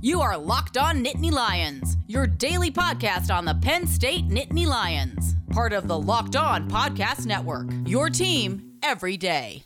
You are Locked On Nittany Lions, your daily podcast on the Penn State Nittany Lions, part of the Locked On Podcast Network. Your team every day.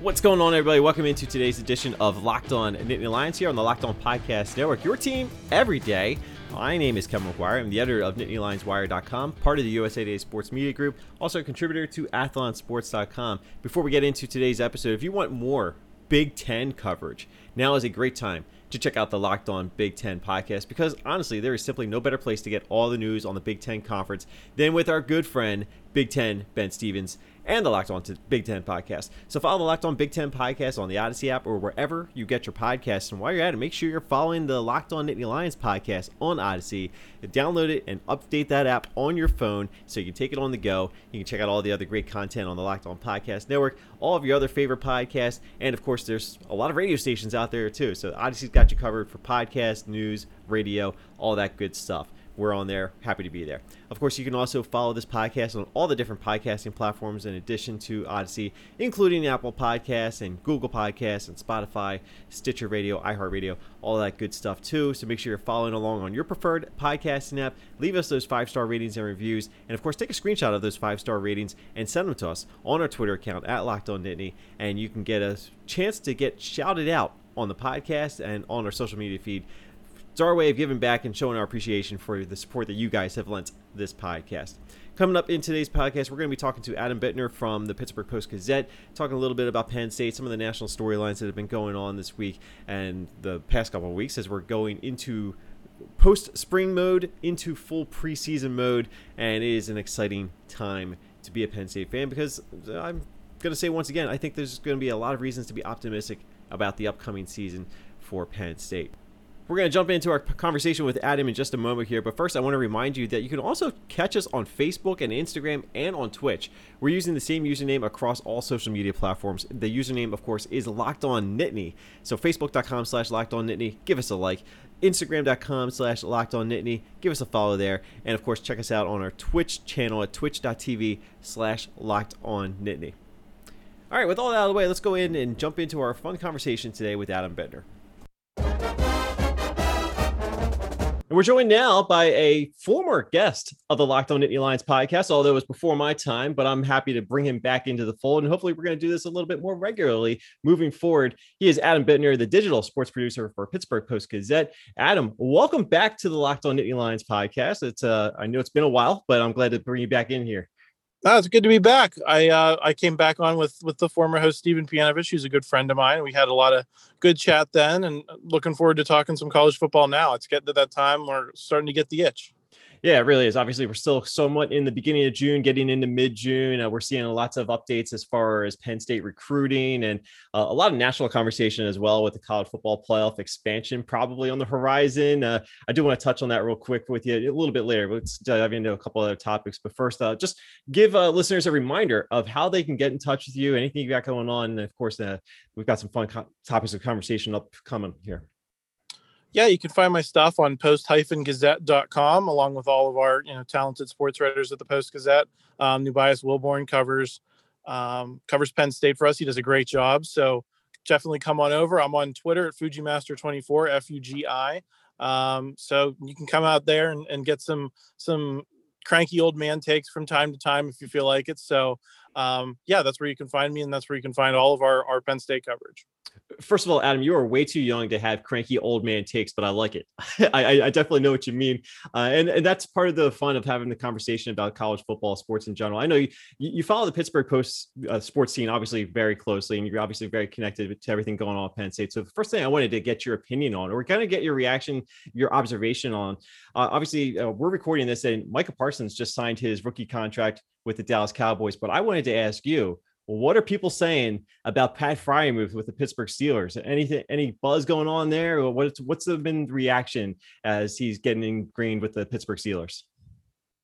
What's going on, everybody? Welcome into today's edition of Locked On Nittany Lions here on the Locked On Podcast Network. Your team every day. My name is Kevin McGuire. I'm the editor of NittanyLionsWire.com, part of the USA Today Sports Media Group, also a contributor to AthlonSports.com. Before we get into today's episode, if you want more Big Ten coverage, now is a great time to check out the Locked On Big Ten podcast because honestly, there is simply no better place to get all the news on the Big Ten Conference than with our good friend, Big Ten Ben Stevens and the Locked On Big Ten podcast. So follow the Locked On Big Ten podcast on the Odyssey app or wherever you get your podcasts. And while you're at it, make sure you're following the Locked On Nittany Lions podcast on Odyssey. Download it and update that app on your phone so you can take it on the go. You can check out all the other great content on the Locked On Podcast Network, all of your other favorite podcasts, and of course, there's a lot of radio stations out there too. So Odyssey's got you covered for podcast, news, radio, all that good stuff we're on there. Happy to be there. Of course, you can also follow this podcast on all the different podcasting platforms in addition to Odyssey, including Apple Podcasts and Google Podcasts and Spotify, Stitcher Radio, iHeartRadio, all that good stuff too. So make sure you're following along on your preferred podcasting app. Leave us those five star ratings and reviews. And of course, take a screenshot of those five star ratings and send them to us on our Twitter account at Locked On. And you can get a chance to get shouted out on the podcast and on our social media feed it's our way of giving back and showing our appreciation for the support that you guys have lent this podcast. Coming up in today's podcast, we're going to be talking to Adam Bittner from the Pittsburgh Post Gazette, talking a little bit about Penn State, some of the national storylines that have been going on this week and the past couple of weeks as we're going into post spring mode into full preseason mode. And it is an exciting time to be a Penn State fan because I'm going to say once again, I think there's going to be a lot of reasons to be optimistic about the upcoming season for Penn State. We're going to jump into our conversation with Adam in just a moment here, but first I want to remind you that you can also catch us on Facebook and Instagram and on Twitch. We're using the same username across all social media platforms. The username, of course, is Locked On Nittany. So Facebook.com slash Locked On Nittany, give us a like. Instagram.com slash Locked On Nittany, give us a follow there. And of course, check us out on our Twitch channel at twitch.tv slash Locked On Nittany. All right, with all that out of the way, let's go in and jump into our fun conversation today with Adam Bittner. And we're joined now by a former guest of the Locked On Nittany Lions podcast, although it was before my time, but I'm happy to bring him back into the fold. And hopefully, we're going to do this a little bit more regularly moving forward. He is Adam Bittner, the digital sports producer for Pittsburgh Post Gazette. Adam, welcome back to the Locked On Nittany Lions podcast. It's uh, I know it's been a while, but I'm glad to bring you back in here. It's good to be back. I uh, I came back on with with the former host Stephen Pianovich, who's a good friend of mine. We had a lot of good chat then, and looking forward to talking some college football now. It's getting to that time we're starting to get the itch. Yeah, it really is. Obviously, we're still somewhat in the beginning of June, getting into mid June. Uh, we're seeing lots of updates as far as Penn State recruiting and uh, a lot of national conversation as well with the college football playoff expansion probably on the horizon. Uh, I do want to touch on that real quick with you a little bit later. Let's dive into a couple other topics. But first, uh, just give uh, listeners a reminder of how they can get in touch with you, anything you got going on. And of course, uh, we've got some fun co- topics of conversation upcoming here yeah, you can find my stuff on post-gazette.com along with all of our, you know, talented sports writers at the Post Gazette. Um, Nubyjas Wilborn covers um, covers Penn State for us. He does a great job. So definitely come on over. I'm on Twitter at Fugimaster24, F-U-G-I. Um, so you can come out there and, and get some some cranky old man takes from time to time if you feel like it. So um, yeah, that's where you can find me, and that's where you can find all of our, our Penn State coverage first of all, Adam, you are way too young to have cranky old man takes, but I like it. I, I, definitely know what you mean, uh, and and that's part of the fun of having the conversation about college football, sports in general. I know you you follow the Pittsburgh Post uh, sports scene obviously very closely, and you're obviously very connected to everything going on at Penn State. So the first thing I wanted to get your opinion on, or kind of get your reaction, your observation on. Uh, obviously, uh, we're recording this, and Micah Parsons just signed his rookie contract with the Dallas Cowboys. But I wanted to ask you what are people saying about Pat Freiermuth with the Pittsburgh Steelers? Anything, any buzz going on there? Or what's what's the been reaction as he's getting ingrained with the Pittsburgh Steelers?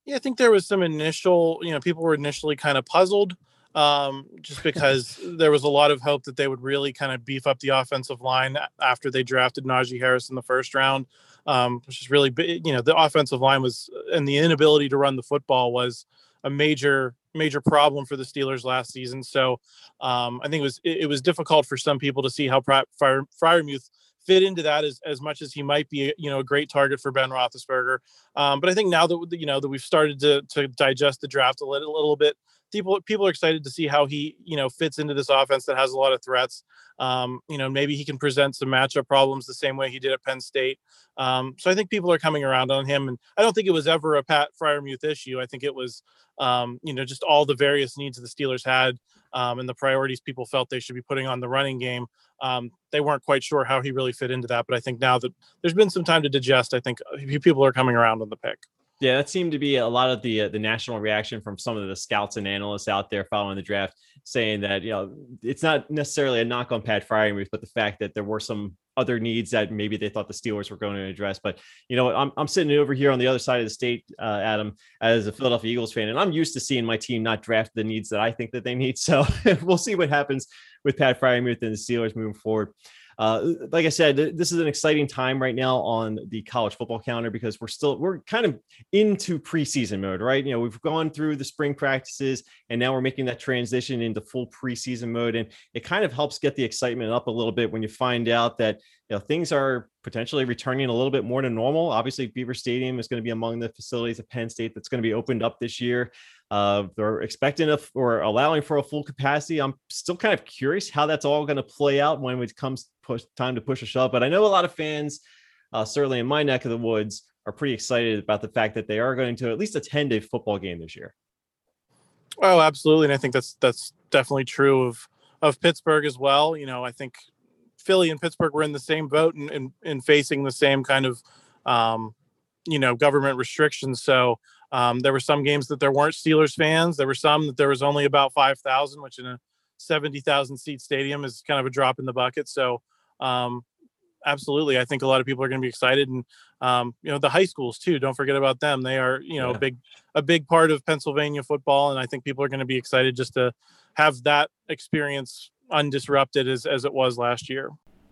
Yeah, I think there was some initial, you know, people were initially kind of puzzled um, just because there was a lot of hope that they would really kind of beef up the offensive line after they drafted Najee Harris in the first round, um, which is really, you know, the offensive line was and the inability to run the football was a major major problem for the Steelers last season. So um, I think it was it, it, was difficult for some people to see how Fire, Freiermuth fit into that as, as much as he might be, you know, a great target for Ben Roethlisberger. Um, but I think now that you know that we've started to to digest the draft a little, a little bit, people people are excited to see how he you know fits into this offense that has a lot of threats. Um, you know, maybe he can present some matchup problems the same way he did at Penn State. Um, so I think people are coming around on him, and I don't think it was ever a Pat Freiermuth issue. I think it was um, you know just all the various needs the Steelers had um, and the priorities people felt they should be putting on the running game. Um, they weren't quite sure how he really fit into that, but I think now that there's been some time to digest, I think people are coming around on the pick. Yeah, that seemed to be a lot of the uh, the national reaction from some of the scouts and analysts out there following the draft, saying that you know it's not necessarily a knock on Pat Freiermuth, but the fact that there were some other needs that maybe they thought the Steelers were going to address. But you know, I'm I'm sitting over here on the other side of the state, uh, Adam, as a Philadelphia Eagles fan, and I'm used to seeing my team not draft the needs that I think that they need. So we'll see what happens with Pat Freiermuth and the Steelers moving forward uh, like I said, this is an exciting time right now on the college football calendar because we're still we're kind of into preseason mode, right? You know, we've gone through the spring practices and now we're making that transition into full preseason mode, and it kind of helps get the excitement up a little bit when you find out that you know things are potentially returning a little bit more to normal. Obviously, Beaver Stadium is going to be among the facilities at Penn State that's going to be opened up this year. Uh, they're expecting a, or allowing for a full capacity. I'm still kind of curious how that's all going to play out when it comes push time to push a shove. But I know a lot of fans, uh, certainly in my neck of the woods, are pretty excited about the fact that they are going to at least attend a football game this year. Oh, absolutely, and I think that's that's definitely true of of Pittsburgh as well. You know, I think Philly and Pittsburgh were in the same boat and in, in, in, facing the same kind of um, you know government restrictions. So um, there were some games that there weren't Steelers fans. There were some that there was only about five thousand, which in a seventy thousand seat stadium is kind of a drop in the bucket. So um, absolutely, I think a lot of people are going to be excited, and um, you know the high schools too. Don't forget about them. They are you know yeah. a big a big part of Pennsylvania football, and I think people are going to be excited just to have that experience undisrupted as as it was last year.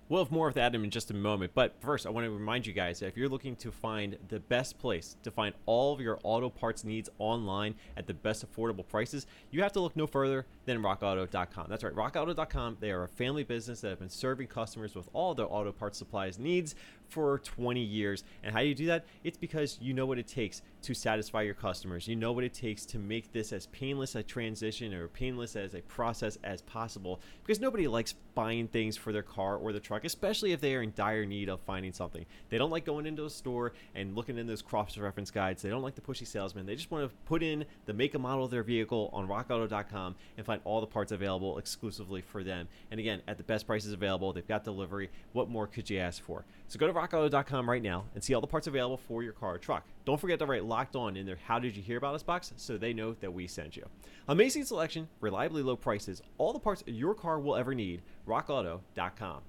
We'll have more with Adam in just a moment. But first, I want to remind you guys that if you're looking to find the best place to find all of your auto parts needs online at the best affordable prices, you have to look no further than rockauto.com. That's right, rockauto.com. They are a family business that have been serving customers with all their auto parts supplies needs for 20 years. And how do you do that? It's because you know what it takes to satisfy your customers. You know what it takes to make this as painless a transition or painless as a process as possible because nobody likes buying things for their car or the truck, especially if they are in dire need of finding something. They don't like going into a store and looking in those cross reference guides. They don't like the pushy salesman. They just want to put in the make and model of their vehicle on rockauto.com and find all the parts available exclusively for them. And again, at the best prices available, they've got delivery. What more could you ask for? So go to rockauto.com right now and see all the parts available for your car or truck. Don't forget to write locked on in their How Did You Hear About Us box so they know that we sent you. Amazing selection, reliably low prices, all the parts your car will ever need. RockAuto.com.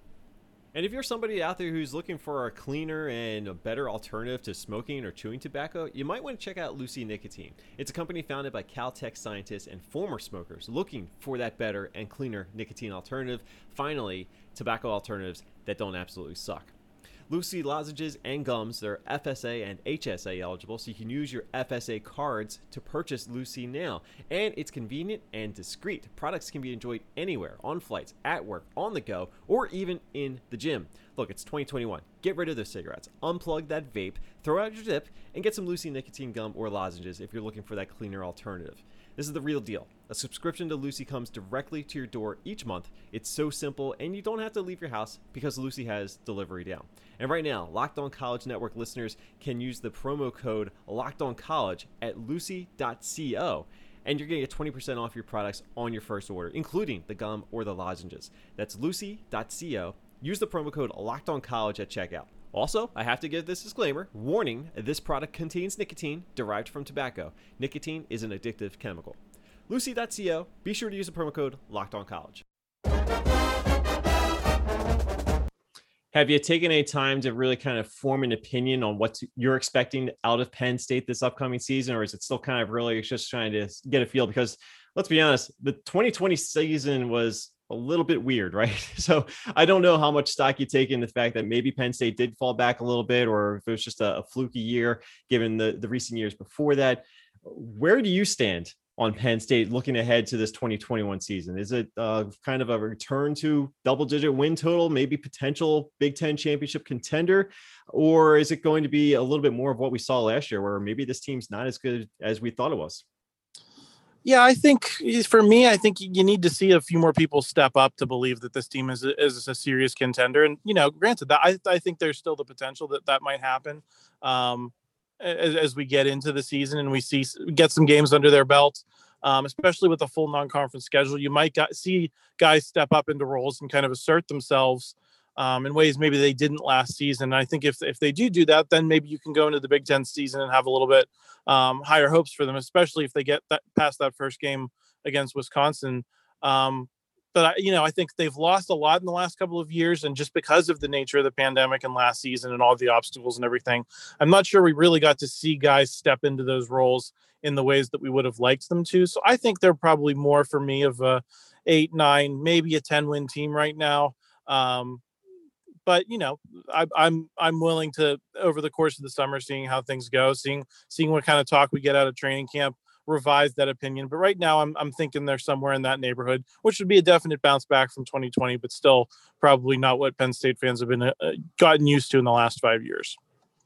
And if you're somebody out there who's looking for a cleaner and a better alternative to smoking or chewing tobacco, you might want to check out Lucy Nicotine. It's a company founded by Caltech scientists and former smokers looking for that better and cleaner nicotine alternative. Finally, tobacco alternatives that don't absolutely suck. Lucy lozenges and gums, they're FSA and HSA eligible, so you can use your FSA cards to purchase Lucy now. And it's convenient and discreet. Products can be enjoyed anywhere, on flights, at work, on the go, or even in the gym. Look, it's 2021. Get rid of those cigarettes. Unplug that vape, throw out your dip, and get some Lucy nicotine gum or lozenges if you're looking for that cleaner alternative. This is the real deal. A subscription to Lucy comes directly to your door each month. It's so simple, and you don't have to leave your house because Lucy has delivery down. And right now, Locked On College Network listeners can use the promo code Locked On College at lucy.co and you're going to get 20% off your products on your first order, including the gum or the lozenges. That's lucy.co. Use the promo code Locked On College at checkout. Also, I have to give this disclaimer warning this product contains nicotine derived from tobacco. Nicotine is an addictive chemical. Lucy.co, be sure to use the promo code Locked On College. Have you taken any time to really kind of form an opinion on what you're expecting out of Penn State this upcoming season, or is it still kind of really just trying to get a feel? Because let's be honest, the 2020 season was a little bit weird, right? So I don't know how much stock you take in the fact that maybe Penn State did fall back a little bit, or if it was just a, a fluky year given the, the recent years before that. Where do you stand on Penn State looking ahead to this 2021 season? Is it uh, kind of a return to double digit win total, maybe potential Big Ten championship contender? Or is it going to be a little bit more of what we saw last year, where maybe this team's not as good as we thought it was? Yeah, I think for me, I think you need to see a few more people step up to believe that this team is a, is a serious contender. And you know, granted that I, I think there's still the potential that that might happen um, as, as we get into the season and we see get some games under their belt. Um, especially with a full non-conference schedule, you might got, see guys step up into roles and kind of assert themselves um, in ways maybe they didn't last season. I think if if they do do that, then maybe you can go into the Big Ten season and have a little bit um, higher hopes for them, especially if they get that past that first game against Wisconsin. Um, but I, you know, I think they've lost a lot in the last couple of years, and just because of the nature of the pandemic and last season and all the obstacles and everything, I'm not sure we really got to see guys step into those roles in the ways that we would have liked them to. So I think they're probably more for me of a eight, nine, maybe a ten win team right now. Um, but you know I, am I'm, I'm willing to over the course of the summer seeing how things go seeing seeing what kind of talk we get out of training camp revise that opinion but right now I'm, I'm thinking they're somewhere in that neighborhood which would be a definite bounce back from 2020 but still probably not what penn state fans have been uh, gotten used to in the last five years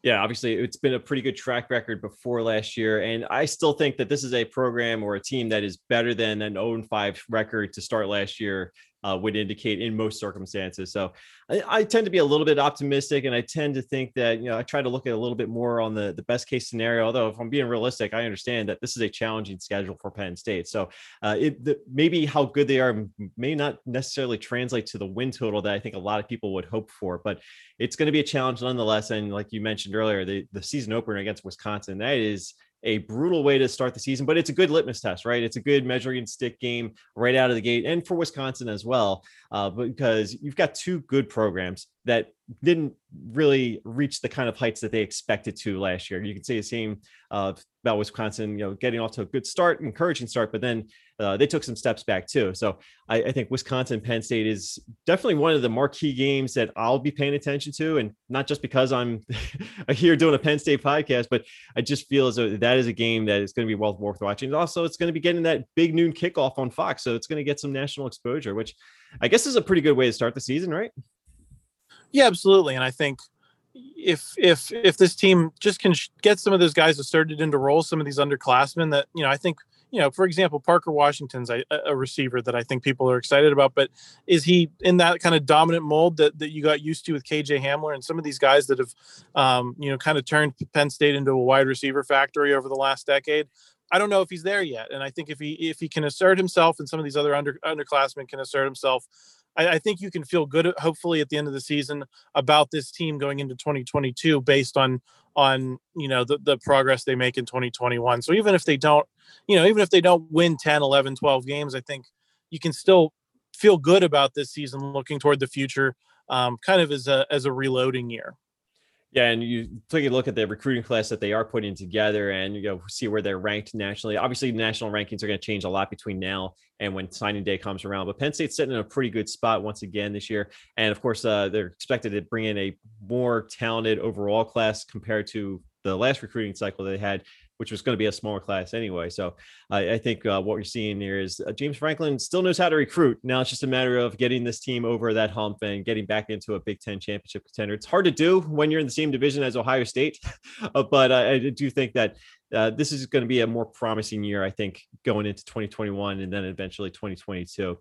yeah, obviously it's been a pretty good track record before last year. And I still think that this is a program or a team that is better than an 0 5 record to start last year uh, would indicate in most circumstances. So I, I, tend to be a little bit optimistic, and I tend to think that you know I try to look at a little bit more on the the best case scenario. Although if I'm being realistic, I understand that this is a challenging schedule for Penn State. So uh, it the, maybe how good they are may not necessarily translate to the win total that I think a lot of people would hope for, but it's going to be a challenge nonetheless. And like you mentioned earlier, the the season opener against Wisconsin that is a brutal way to start the season, but it's a good litmus test, right? It's a good measuring stick game right out of the gate, and for Wisconsin as well, uh, because you've got two good programs that didn't really reach the kind of heights that they expected to last year. You can say the same about Wisconsin, you know, getting off to a good start, encouraging start, but then uh, they took some steps back too. So I, I, think Wisconsin Penn State is definitely one of the marquee games that I'll be paying attention to, and not just because I'm here doing a Penn State podcast, but I just feel as though that is a game that is going to be well worth watching. Also, it's going to be getting that big noon kickoff on Fox, so it's going to get some national exposure, which I guess is a pretty good way to start the season, right? Yeah, absolutely. And I think if if if this team just can get some of those guys asserted into roles, some of these underclassmen that you know, I think you know, for example, Parker Washington's a, a, receiver that I think people are excited about, but is he in that kind of dominant mold that, that you got used to with KJ Hamler and some of these guys that have, um, you know, kind of turned Penn State into a wide receiver factory over the last decade? I don't know if he's there yet, and I think if he if he can assert himself, and some of these other under underclassmen can assert himself, I, I, think you can feel good, hopefully, at the end of the season about this team going into 2022 based on on you know the, the progress they make in 2021. So even if they don't, you know, even if they don't win 10, 11, 12 games, I think you can still feel good about this season, looking toward the future, um, kind of as a as a reloading year. Yeah, and you take a look at the recruiting class that they are putting together, and you know see where they're ranked nationally. Obviously, national rankings are going to change a lot between now and when signing day comes around. But Penn State's sitting in a pretty good spot once again this year, and of course, uh, they're expected to bring in a more talented overall class compared to the last recruiting cycle they had which was going to be a smaller class anyway. So I, I think uh, what we're seeing here is uh, James Franklin still knows how to recruit. Now it's just a matter of getting this team over that hump and getting back into a Big Ten championship contender. It's hard to do when you're in the same division as Ohio State, uh, but I, I do think that uh, this is going to be a more promising year, I think, going into 2021 and then eventually 2022.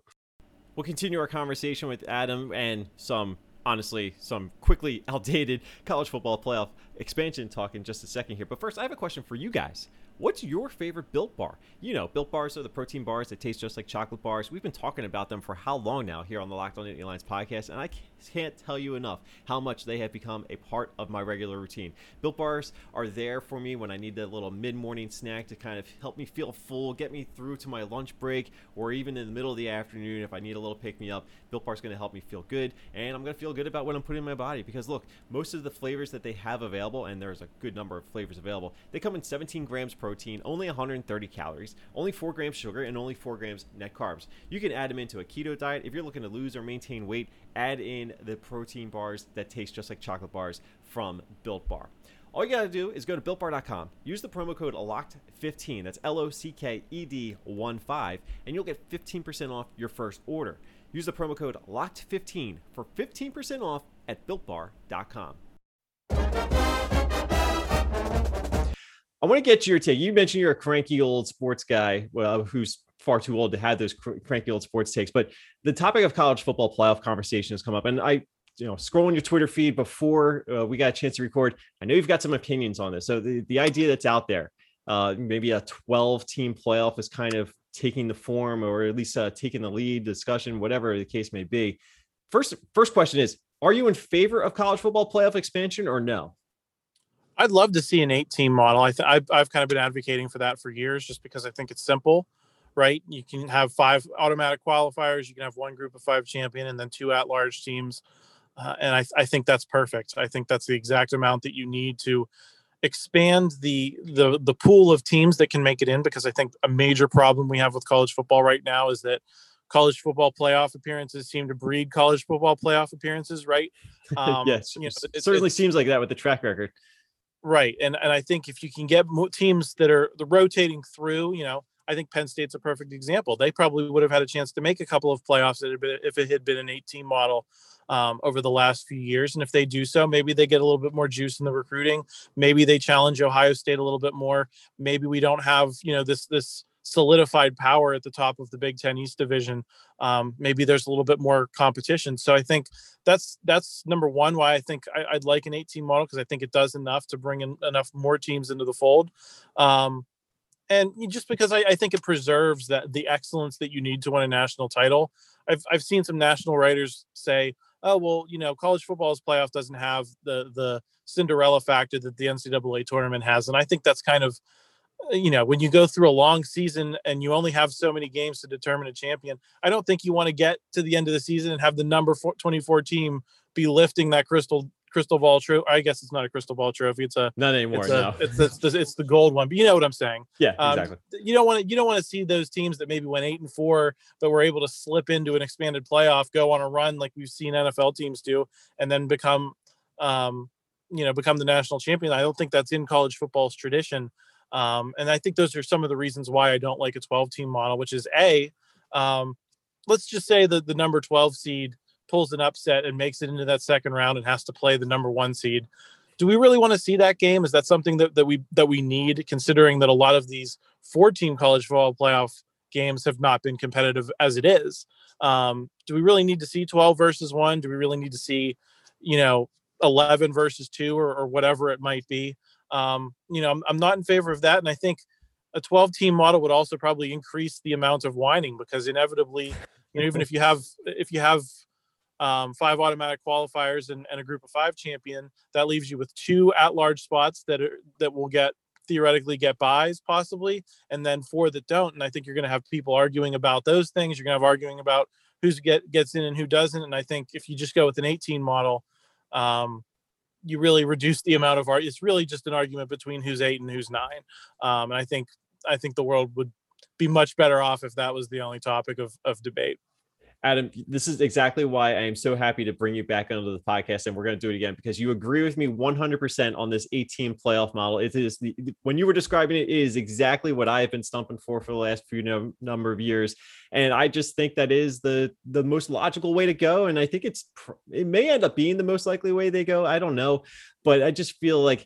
We'll continue our conversation with Adam and some honestly some quickly outdated college football playoff expansion talk in just a second here. But first, I have a question for you guys. What's your favorite Built Bar? You know, Built Bars are the protein bars that taste just like chocolate bars. We've been talking about them for how long now here on the Locked On Nittany Lions podcast, and I can't tell you enough how much they have become a part of my regular routine. Built Bars are there for me when I need that little mid-morning snack to kind of help me feel full, get me through to my lunch break, or even in the middle of the afternoon if I need a little pick-me-up. Built bar's going to help me feel good, and I'm going to feel good about what I'm putting in my body because look, most of the flavors that they have available, and there's a good number of flavors available, they come in 17 grams protein, only 130 calories, only 4 grams sugar, and only 4 grams net carbs. You can add them into a keto diet if you're looking to lose or maintain weight. Add in the protein bars that taste just like chocolate bars from Built Bar. All you got to do is go to builtbar.com, use the promo code LOCKED15, that's L O C K E D 1 5, and you'll get 15% off your first order. Use the promo code LOCKED15 for 15% off at builtbar.com. I want to get your take. You mentioned you're a cranky old sports guy well, who's far too old to have those cr- cranky old sports takes, but the topic of college football playoff conversation has come up. And I, you know, scrolling your Twitter feed before uh, we got a chance to record, I know you've got some opinions on this. So the, the idea that's out there, uh, maybe a 12 team playoff is kind of taking the form or at least uh, taking the lead discussion, whatever the case may be. First, first question is, are you in favor of college football playoff expansion or no? I'd love to see an eight team model. I th- I've, I've kind of been advocating for that for years just because I think it's simple, right? You can have five automatic qualifiers, you can have one group of five champion, and then two at large teams. Uh, and I, I think that's perfect. I think that's the exact amount that you need to expand the the the pool of teams that can make it in because I think a major problem we have with college football right now is that college football playoff appearances seem to breed college football playoff appearances, right? Um, yes, you know, it certainly seems like that with the track record. Right, and and I think if you can get teams that are the rotating through, you know, I think Penn State's a perfect example. They probably would have had a chance to make a couple of playoffs if it had been an 18 model um, over the last few years. And if they do so, maybe they get a little bit more juice in the recruiting. Maybe they challenge Ohio State a little bit more. Maybe we don't have you know this this solidified power at the top of the Big Ten East division. Um, maybe there's a little bit more competition. So I think that's that's number one why I think I, would like an 18 model because I think it does enough to bring in enough more teams into the fold. Um, and just because I, I, think it preserves that the excellence that you need to win a national title. I've I've seen some national writers say, oh well, you know, college football's playoff doesn't have the the Cinderella factor that the NCAA tournament has, and I think that's kind of uh, you know when you go through a long season and you only have so many games to determine a champion i don't think you want to get to the end of the season and have the number 24 team be lifting that crystal crystal ball trophy. I guess it's not a crystal ball trophy. It's a not anymore. It's, a, no. it's, it's, the, it's the gold one. But you know what I'm saying? Yeah, um, exactly. You don't want to you don't want to see those teams that maybe went eight and four but were able to slip into an expanded playoff, go on a run like we've seen NFL teams do, and then become, um, you know, become the national champion. I don't think that's in college football's tradition. Um, and I think those are some of the reasons why I don't like a 12 team model, which is a, um, let's just say that the number 12 seed pulls an upset and makes it into that second round and has to play the number one seed. Do we really want to see that game? Is that something that, that we that we need, considering that a lot of these four-team college football playoff games have not been competitive as it is? Um, do we really need to see 12 versus one? Do we really need to see, you know, 11 versus two or, or whatever it might be? Um, you know, I'm, I'm not in favor of that. And I think a 12 team model would also probably increase the amount of whining because inevitably, you know, even if you have, if you have um, five automatic qualifiers and, and, a group of five champion. That leaves you with two at-large spots that are that will get theoretically get buys possibly, and then four that don't. And I think you're going to have people arguing about those things. You're going to have arguing about who's get gets in and who doesn't. And I think if you just go with an 18 model, um, you really reduce the amount of art. It's really just an argument between who's eight and who's nine. Um, and I think I think the world would be much better off if that was the only topic of, of debate. Adam, this is exactly why I am so happy to bring you back onto the podcast, and we're going to do it again because you agree with me 100% on this 18 playoff model. It is the when you were describing it, it is exactly what I have been stumping for for the last few no, number of years, and I just think that is the the most logical way to go. And I think it's it may end up being the most likely way they go. I don't know, but I just feel like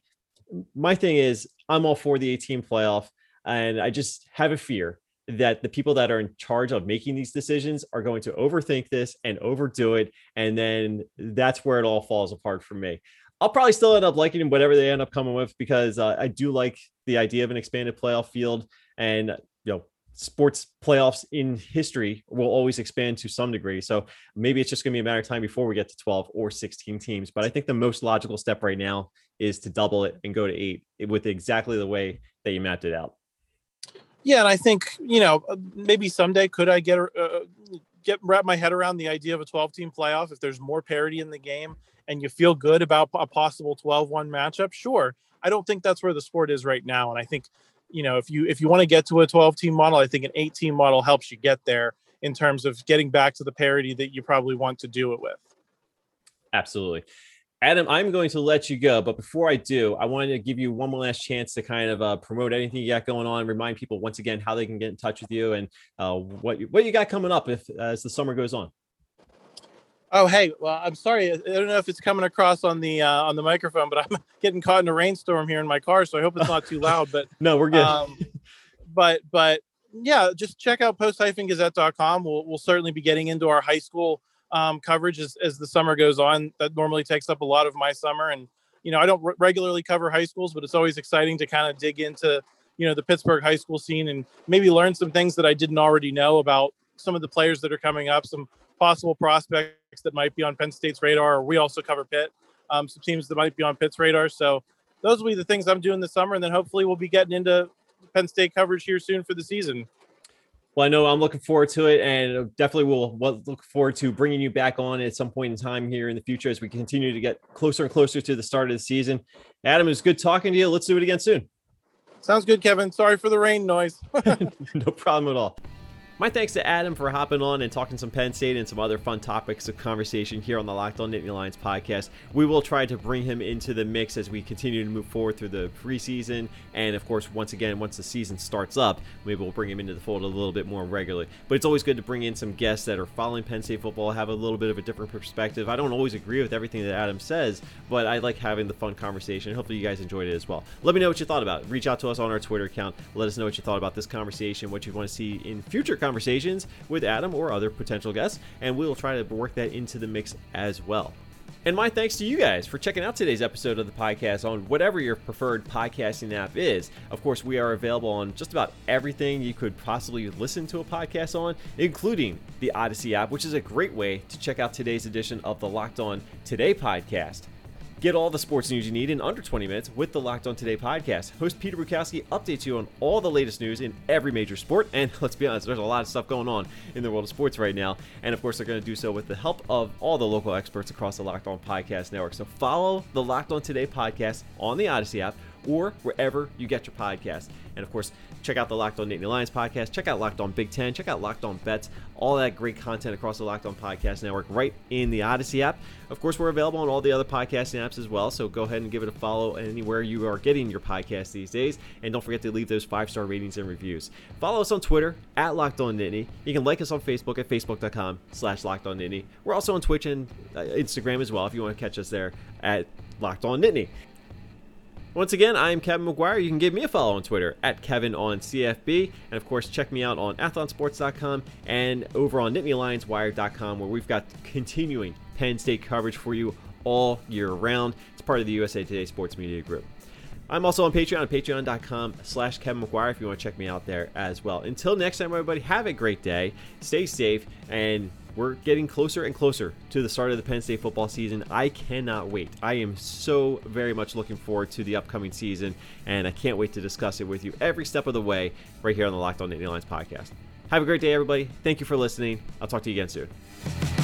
my thing is I'm all for the 18 playoff, and I just have a fear that the people that are in charge of making these decisions are going to overthink this and overdo it. And then that's where it all falls apart for me. I'll probably still end up liking whatever they end up coming with because uh, I do like the idea of an expanded playoff field and you know sports playoffs in history will always expand to some degree. So maybe it's just going to be a matter of time before we get to 12 or 16 teams. But I think the most logical step right now is to double it and go to eight with exactly the way that you mapped it out. Yeah, and I think you know uh, maybe someday could I get uh, get wrap my head around the idea of a 12 team playoff if there's more parity in the game and you feel good about a possible 12-1 matchup. Sure, I don't think that's where the sport is right now, and I think you know if you if you want to get to a 12 team model, I think an 8 team model helps you get there in terms of getting back to the parity that you probably want to do it with. Absolutely. Adam, I'm going to let you go, but before I do, I wanted to give you one more last chance to kind of uh, promote anything you got going on. Remind people once again how they can get in touch with you and uh, what you, what you got coming up if as the summer goes on. Oh, hey, well, I'm sorry. I don't know if it's coming across on the uh, on the microphone, but I'm getting caught in a rainstorm here in my car, so I hope it's not too loud. But no, we're good. Um, but but yeah, just check out post-gazette.com. We'll we'll certainly be getting into our high school um, coverage as, as the summer goes on. That normally takes up a lot of my summer. And, you know, I don't regularly cover high schools, but it's always exciting to kind of dig into, you know, the Pittsburgh high school scene and maybe learn some things that I didn't already know about some of the players that are coming up, some possible prospects that might be on Penn State's radar. Or we also cover Pitt, um, some teams that might be on Pitt's radar. So those will be the things I'm doing this summer. And then hopefully we'll be getting into Penn State coverage here soon for the season. Well, I know I'm looking forward to it, and definitely will look forward to bringing you back on at some point in time here in the future as we continue to get closer and closer to the start of the season. Adam, it was good talking to you. Let's do it again soon. Sounds good, Kevin. Sorry for the rain noise. no problem at all. My thanks to Adam for hopping on and talking some Penn State and some other fun topics of conversation here on the Locked On Nittany Lions podcast. We will try to bring him into the mix as we continue to move forward through the preseason. And of course, once again, once the season starts up, maybe we'll bring him into the fold a little bit more regularly. But it's always good to bring in some guests that are following Penn State football, have a little bit of a different perspective. I don't always agree with everything that Adam says, but I like having the fun conversation. Hopefully, you guys enjoyed it as well. Let me know what you thought about it. Reach out to us on our Twitter account. Let us know what you thought about this conversation, what you want to see in future conversations with Adam or other potential guests, and we'll try to work that into the mix as well. And my thanks to you guys for checking out today's episode of the podcast on whatever your preferred podcasting app is. Of course, we are available on just about everything you could possibly listen to a podcast on, including the Odyssey app, which is a great way to check out today's edition of the Locked On Today podcast. Get all the sports news you need in under 20 minutes with the Locked On Today podcast. Host Peter Bukowski updates you on all the latest news in every major sport. And let's be honest, there's a lot of stuff going on in the world of sports right now. And of course, they're going to do so with the help of all the local experts across the Locked On Podcast Network. So follow the Locked On Today podcast on the Odyssey app or wherever you get your podcast. And of course, check out the Locked On Nittany Lions podcast. Check out Locked On Big Ten. Check out Locked On Bets. All that great content across the Locked On Podcast Network right in the Odyssey app. Of course, we're available on all the other podcasting apps as well. So go ahead and give it a follow anywhere you are getting your podcast these days. And don't forget to leave those five star ratings and reviews. Follow us on Twitter at Locked On Nittany. You can like us on Facebook at facebook.com slash Locked On Nittany. We're also on Twitch and uh, Instagram as well if you want to catch us there at Locked On Nittany. Once again, I am Kevin McGuire. You can give me a follow on Twitter at Kevin on CFB. And of course, check me out on athlonsports.com and over on NittanyLionsWire.com where we've got continuing Penn State coverage for you all year round. It's part of the USA Today Sports Media Group. I'm also on Patreon at patreon.com slash Kevin McGuire if you want to check me out there as well. Until next time, everybody, have a great day. Stay safe and we're getting closer and closer to the start of the Penn State football season. I cannot wait. I am so very much looking forward to the upcoming season, and I can't wait to discuss it with you every step of the way right here on the Locked On Nittany Lions podcast. Have a great day, everybody. Thank you for listening. I'll talk to you again soon.